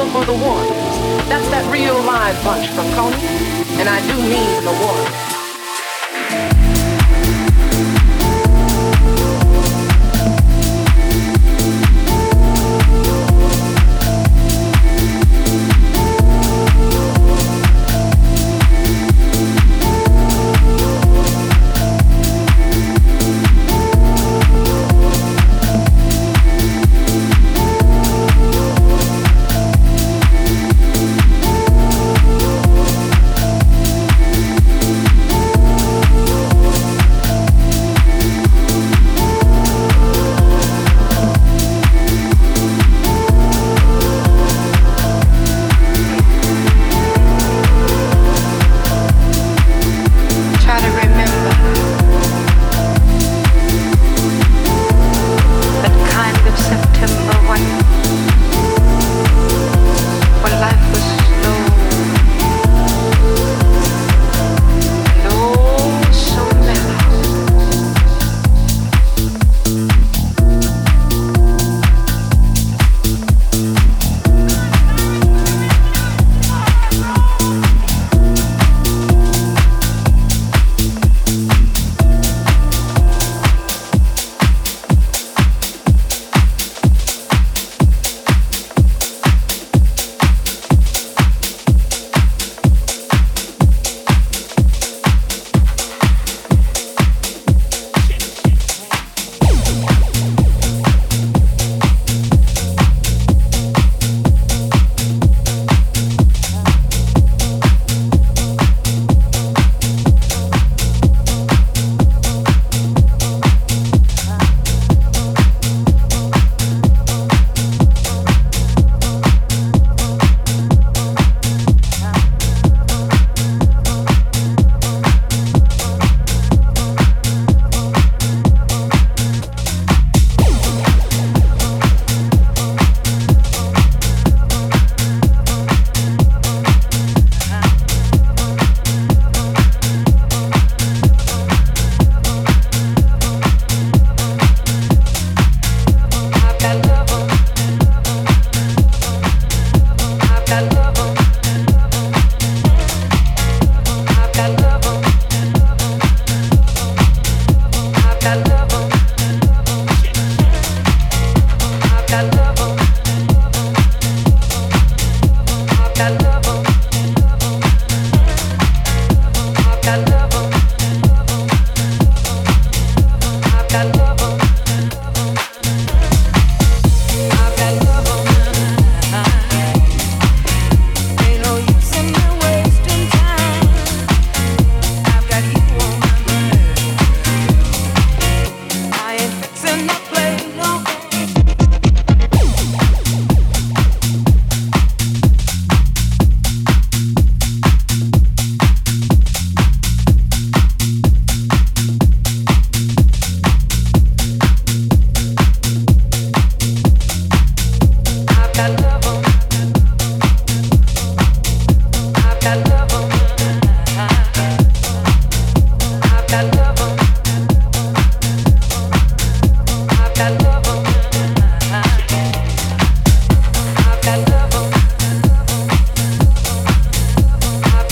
special for the warriors. That's that real live bunch from Coney, and I do mean the warriors.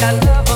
I love.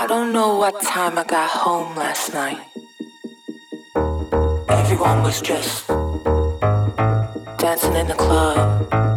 I don't know what time I got home last night. Everyone was just dancing in the club.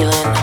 feeling.